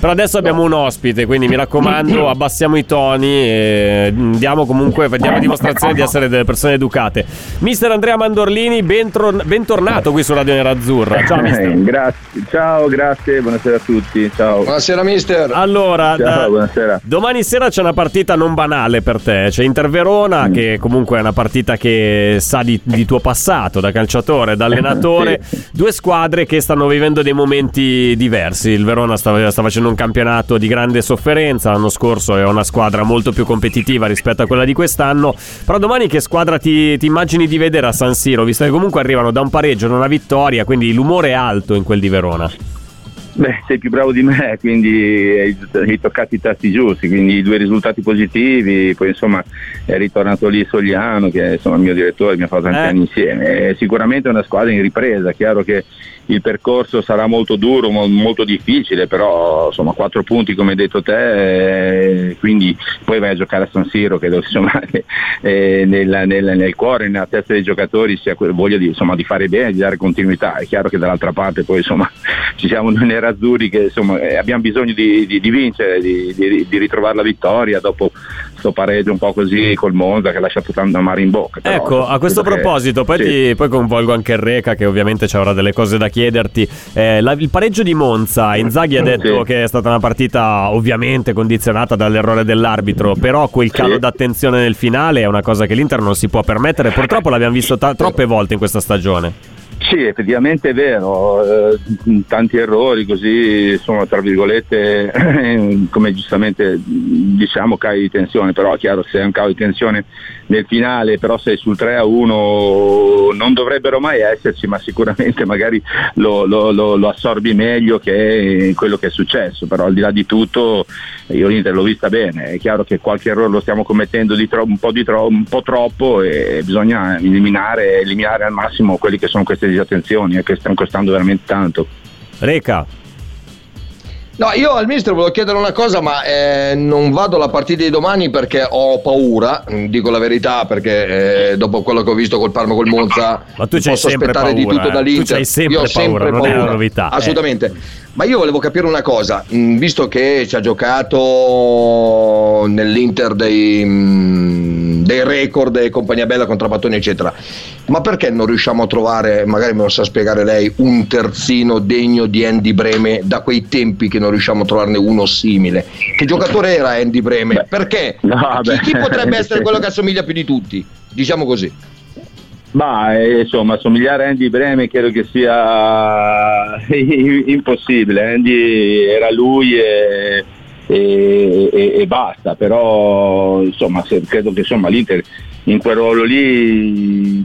Però adesso abbiamo un ospite, quindi mi raccomando, abbassiamo i toni e diamo comunque diamo dimostrazione di essere delle persone educate. Mister Andrea Mandorlini, bentro- bentornato qui su Radio Nerazzurra. Ciao mister. Eh, grazie. Ciao, grazie, buonasera a tutti. Ciao. Buonasera mister. Allora, Ciao, da- buonasera. domani sera c'è una partita non banale per te. C'è Inter Verona, Mm. che comunque è una partita che sa di, di tuo passato da calciatore, da allenatore. Due squadre che stanno vivendo dei momenti diversi. Il Verona sta, sta facendo un campionato di grande sofferenza. L'anno scorso è una squadra molto più competitiva rispetto a quella di quest'anno. Però domani che squadra ti, ti immagini di vedere a San Siro? Visto che comunque arrivano da un pareggio, da una vittoria, quindi l'umore è alto in quel di Verona. Beh, sei più bravo di me, quindi hai, hai toccato i tasti giusti, quindi due risultati positivi, poi insomma è ritornato lì Sogliano, che è il mio direttore, mi ha fatto tanti Eh. anni insieme. È sicuramente una squadra in ripresa, chiaro che il percorso sarà molto duro, mo- molto difficile, però insomma quattro punti come hai detto te, eh, quindi poi vai a giocare a San Siro, credo insomma, eh, nel, nel- nel cuore, nella testa dei giocatori sia voglia di, insomma, di fare bene, di dare continuità. È chiaro che dall'altra parte poi insomma ci siamo noi nerazzurri che insomma, eh, abbiamo bisogno di, di- di vincere, di ritrovare la vittoria dopo sto pareggio un po' così col Monza che ha lasciato tanto amare in bocca. Però, Ecco, a questo proposito, poi, sì. ti- poi coinvolgo anche il Reca, che ovviamente ci avrà delle cose da chiederti. Eh, la- il pareggio di Monza, Inzaghi ha detto Sì. che è stata una partita ovviamente condizionata dall'errore dell'arbitro, però quel calo Sì. d'attenzione nel finale è una cosa che l'Inter non si può permettere. Purtroppo l'abbiamo visto ta- troppe volte in questa stagione. Sì, effettivamente è vero, eh, tanti errori così, insomma, tra virgolette, come giustamente diciamo cali di tensione, però è chiaro se è un calo di tensione nel finale, però sei sul 3 a 1 non dovrebbero mai esserci, ma sicuramente magari lo, lo- lo- lo assorbi meglio che quello che è successo, però al di là di tutto io l'Inter l'ho vista bene, è chiaro che qualche errore lo stiamo commettendo tro- un, po tro- un po' troppo e bisogna eliminare, eliminare al massimo quelli che sono queste disattenzioni e che stanno costando veramente tanto. Reca, No, io al mister volevo chiedere una cosa, ma eh, non vado alla partita di domani perché ho paura, mm, dico la verità, perché eh, dopo quello che ho visto col Parma col Monza Ma tu posso sempre aspettare di paura, tutto eh. dall'Inter. Tu c'hai sempre io ho paura, sempre non è una paura. novità. Assolutamente. Ma io volevo capire una cosa, mm, visto che ci ha giocato nell'Inter dei, mm, dei record e compagnia bella con Trapattoni eccetera, ma perché non riusciamo a trovare, magari me lo sa spiegare lei, un terzino degno di Andy Breme da quei tempi che non riusciamo a trovarne uno simile? Che giocatore era Andy Breme? Beh, perché? no, chi, chi potrebbe essere quello che assomiglia più di tutti? Diciamo così. Ma eh, insomma, somigliare a Andy Breme credo che sia impossibile. Andy era lui e, e- e- e basta, però insomma, se- credo che insomma, l'Inter in quel ruolo lì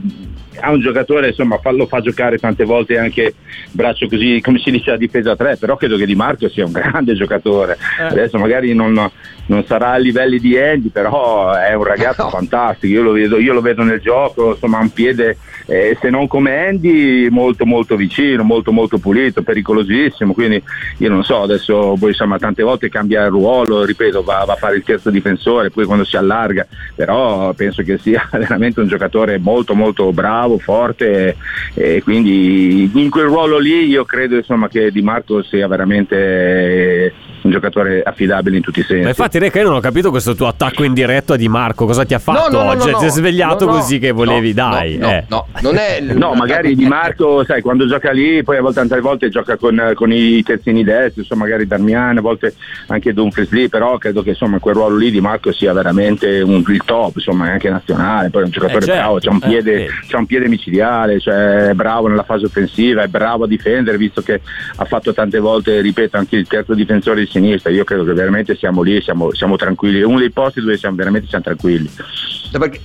ha un giocatore, insomma, fa- lo fa giocare tante volte anche braccio così, come si dice a difesa 3, però credo che Di Marco sia un grande giocatore. Adesso magari non, non sarà a livelli di Andy, però è un ragazzo No. fantastico, io lo, vedo, io lo vedo nel gioco, insomma ha un piede, eh, se non come Andy, molto molto vicino, molto molto pulito, pericolosissimo, quindi io non so, adesso poi insomma tante volte cambia il ruolo, ripeto, va, va a fare il terzo difensore, poi quando si allarga, però penso che sia veramente un giocatore molto molto bravo, forte e quindi in quel ruolo lì io credo insomma che Di Marco sia veramente giocatore affidabile in tutti i sensi. ma infatti Reca io non ho capito questo tuo attacco indiretto a Di Marco, cosa ti ha fatto No, no, oggi? no, Ti sei svegliato no, no, così che volevi, no, dai. No, eh. no, non è. No, magari Di Marco, sai, quando gioca lì, poi a volte tante volte gioca con, con i terzini destri, insomma, magari Darmian, a volte anche Dumfries lì, però credo che insomma quel ruolo lì Di Marco sia veramente un, il top, insomma, è anche nazionale, poi è un giocatore Eh, certo, bravo, c'ha un, eh, piede, vedi. c'ha un piede micidiale, cioè è bravo nella fase offensiva, è bravo a difendere, visto che ha fatto tante volte, ripeto, anche il terzo difensore di sinistra, io credo che veramente siamo lì, siamo, siamo tranquilli, è uno dei posti dove siamo veramente siamo tranquilli.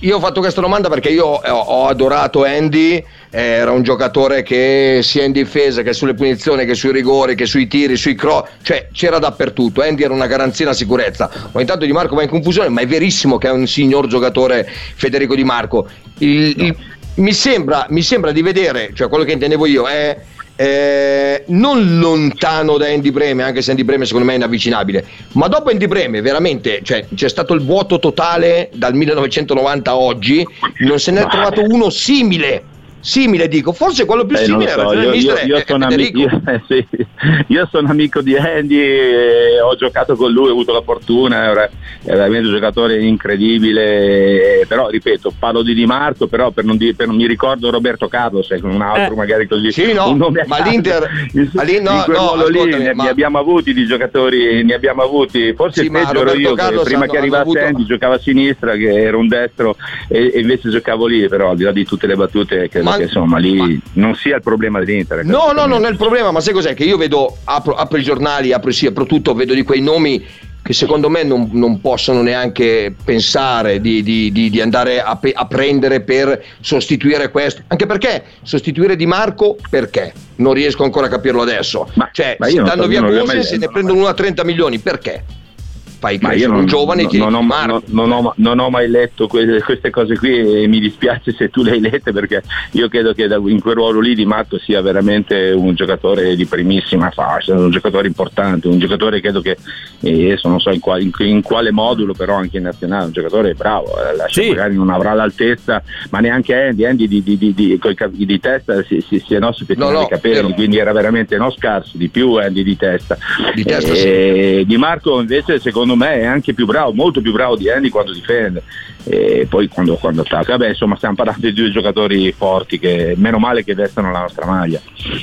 Io ho fatto questa domanda perché io ho, ho adorato Andy, eh, era un giocatore che sia in difesa che sulle punizioni, che sui rigori, che sui tiri, sui cross, cioè c'era dappertutto. Andy era una garanzia, una sicurezza. Ogni tanto Di Marco va in confusione, ma è verissimo che è un signor giocatore Federico Di Marco. Il- il- mi, sembra, mi sembra di vedere, cioè quello che intendevo io è, eh, non lontano da Andy Breme, anche se Andy Breme secondo me è inavvicinabile, ma dopo Andy Breme veramente cioè, c'è stato il vuoto totale dal 1990 a oggi, non se ne è trovato uno simile simile dico forse quello più Eh, simile so, era io, io- mister io sono amico, io, sì, io sono amico di Andy, e ho giocato con lui, ho avuto la fortuna, è vera- è veramente un giocatore incredibile, però ripeto, parlo di Di Marco, però per non, di- per non mi ricordo Roberto Carlos, un altro Eh. magari così. Sì, no, un nome a ma caso. l'Inter- in, lì- no, in quel no, ruolo lì ne, ma- ne abbiamo avuti di giocatori, ne abbiamo avuti, forse Sì, peggio ero Roberto io, che Carlos prima hanno- che arrivasse avuto- Andy giocava a sinistra, che era un destro e, e invece giocavo lì, però al di là di tutte le battute, credo Ma- che insomma lì ma- non sia il problema dell'Inter. No, no, non è il problema, ma sai cos'è? Che io vedo, apro, apro i giornali, apro, sì, apro tutto, vedo di quei nomi che secondo me non, non possono neanche pensare di, di- di- di andare a, pe- a prendere per sostituire questo. Anche perché sostituire Di Marco, perché? Non riesco ancora a capirlo adesso. Ma- cioè, ma so, via mai- se ne prendono uno a 30 milioni, perché? Fai Ma io non, un giovane non- tieni non ho, Di non- non ho- non ho mai letto que- queste cose qui e mi dispiace se tu le hai lette perché io credo che da- in quel ruolo lì Di Marco sia veramente un giocatore di primissima fascia, un giocatore importante, un giocatore credo che eh, adesso non so in, quale- in- in quale modulo però anche in nazionale, un giocatore bravo, eh, Sì. magari non avrà l'altezza, ma neanche Andy, Andy di, di, di, di- cap- di testa si, si, si è no, si pettinava No, no, i capelli, vero. quindi era veramente no scarso di più Andy di testa. Di testa, E Di Marco invece secondo me è anche più bravo, molto più bravo di Andy quando difende e poi quando, quando attacca. Vabbè, insomma, stiamo parlando di due giocatori forti che meno male che vestono la nostra maglia.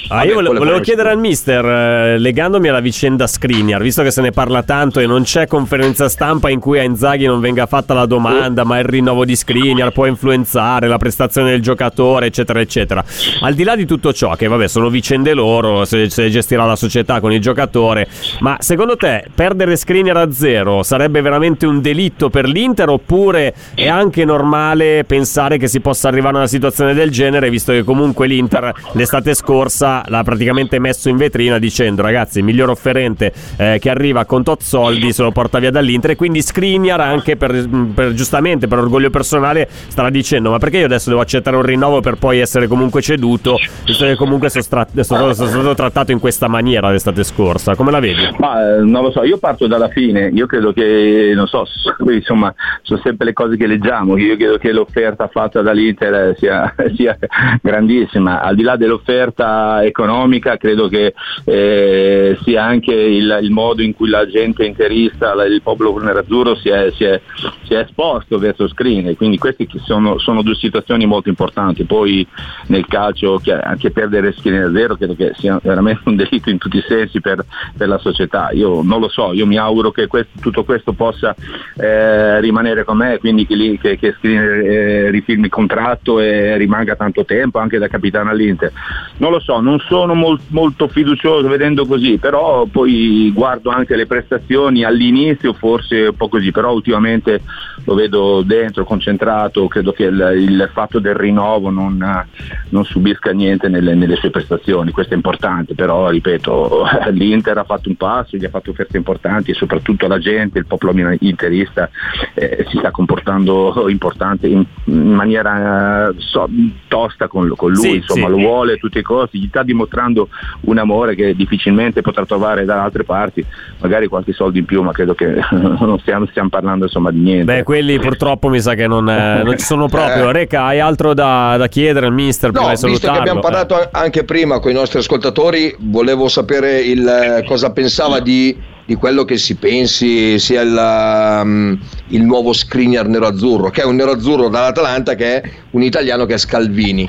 Ah, Vabbè, io volevo, volevo chiedere al mister, eh, legandomi alla vicenda Skriniar, visto che se ne parla tanto e non c'è conferenza stampa in cui a Inzaghi non venga fatta la domanda, ma il rinnovo di Skriniar può influenzare la prestazione del giocatore, eccetera, eccetera. Al di là di tutto ciò, che vabbè, sono vicende loro, se, se gestirà la società con il giocatore, ma secondo te perdere Skriniar a zero sarebbe veramente un delitto per l'Inter oppure è anche normale pensare che si possa arrivare a una situazione del genere, visto che comunque l'Inter l'estate scorsa l'ha praticamente messo in vetrina dicendo ragazzi, il miglior offerente eh, che arriva con tot soldi se lo porta via dall'Inter. E quindi Skriniar anche per, per- giustamente per orgoglio personale starà dicendo ma perché io adesso devo accettare un rinnovo per poi essere comunque ceduto, visto che comunque sono, stra- sono- sono stato trattato in questa maniera l'estate scorsa, come la vedi? Ma eh, non lo so, io parto dalla fine, io credo che, non so, insomma, sono sempre le cose che leggiamo, io credo che l'offerta fatta dall'Inter sia, sia grandissima, al di là dell'offerta economica credo che eh, sia anche il, il modo in cui la gente interista, il popolo nerazzurro si si è- si è esposto verso Screen, quindi queste sono, sono due situazioni molto importanti, poi nel calcio che anche perdere Screen a zero credo che sia veramente un delitto in tutti i sensi per, per la società, io non lo so, io mi auguro che questo- tutto questo possa eh, rimanere con me, quindi che, lì- che, che Screen eh, rifirmi contratto e rimanga tanto tempo anche da capitano all'Inter. Non lo so, non sono mol- molto fiducioso vedendo così, però poi guardo anche le prestazioni all'inizio forse un po' così, però ultimamente lo vedo dentro, concentrato, credo che il, il fatto del rinnovo non, non subisca niente nelle, nelle sue prestazioni, questo è importante, però ripeto, l'Inter ha fatto un passo, gli ha fatto offerte importanti e soprattutto la gente, il popolo interista eh, si sta comportando importante in, in maniera eh, so- tosta con, con lui, Sì, insomma sì. lo vuole a tutti i costi, gli sta dimostrando un amore che difficilmente potrà trovare da altre parti, magari qualche soldo in più, ma credo che non stiamo, stiamo parlando insomma di niente. Beh, quelli purtroppo mi sa che non, eh, non ci sono proprio. Eh. Reca, hai altro da, da chiedere al mister No, visto che salutarlo? abbiamo parlato a- anche prima con i nostri ascoltatori, volevo sapere il, eh, cosa pensava di, di quello che si pensi sia il, um, il nuovo screener nero-azzurro, che è un nero-azzurro dall'Atalanta che è un italiano che è Scalvini.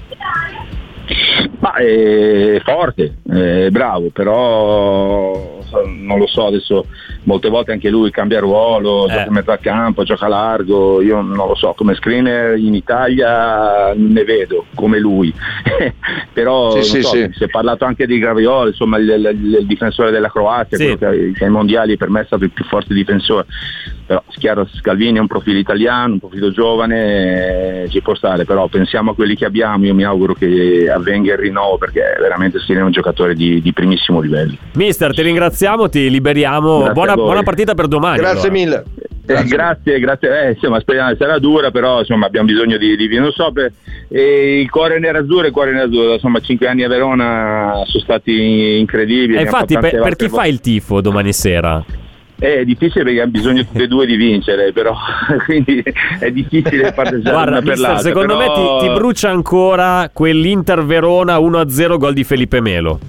Ma è forte, è bravo, però non lo so, adesso molte volte anche lui cambia ruolo, Eh. gioca in mezzo al campo, gioca largo, io non lo so, come screener in Italia ne vedo come lui, però Sì, non sì, so, sì. si è parlato anche di Gravioli, insomma il, il- il difensore della Croazia, che, che ai mondiali per me è stato il più forte difensore, però chiaro Scalvini è un profilo italiano, un profilo giovane, eh, ci può stare, però pensiamo a quelli che abbiamo, io mi auguro che avvenga il rinnovo perché veramente si è un giocatore di, di primissimo livello. Mister, ti ringraziamo, ti liberiamo. Grazie Buona. Buona partita per domani. Grazie allora. mille. Eh, grazie, grazie. Eh, insomma, speriamo, sarà dura, però insomma, abbiamo bisogno di, di non so, per, eh, il cuore nerazzurro il cuore nerazzurro, insomma, cinque anni a Verona sono stati incredibili. E infatti, per, per chi fa il tifo domani sera? È difficile perché hanno bisogno tutte e due di vincere, però quindi è difficile partecipare Guarda, per l'altra. Secondo però... me ti, ti, brucia ancora quell'Inter Verona 1-0 gol di Felipe Melo.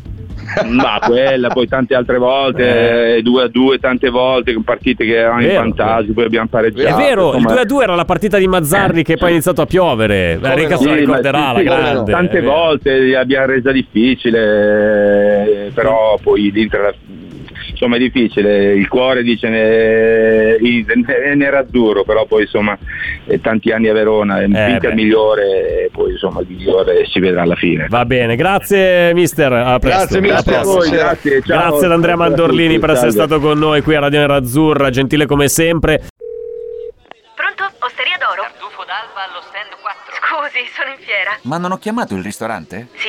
Ma quella, poi tante altre volte, 2 eh. a 2 tante volte, partite che erano in vantaggio, poi abbiamo pareggiato. È vero, insomma... il 2 a 2 era la partita di Mazzarri che poi è iniziato a piovere. Enrica sì, se la ricorderà, sì, la grande. Tante volte l'abbiamo resa difficile, però poi l'Inter insomma è difficile, il cuore dice è, è nerazzurro, però poi insomma tanti anni a Verona, è eh, il migliore e poi insomma il migliore si vedrà alla fine. Va bene, grazie mister, a presto. Grazie, grazie a voi, grazie, ciao. grazie ad Andrea Mandorlini per essere stato con noi qui a Radio Nerazzurra, gentile come sempre. Pronto? Osteria d'oro? Tartufo d'alba allo stand 4. Scusi, sono in fiera. Ma non ho chiamato il ristorante? Sì.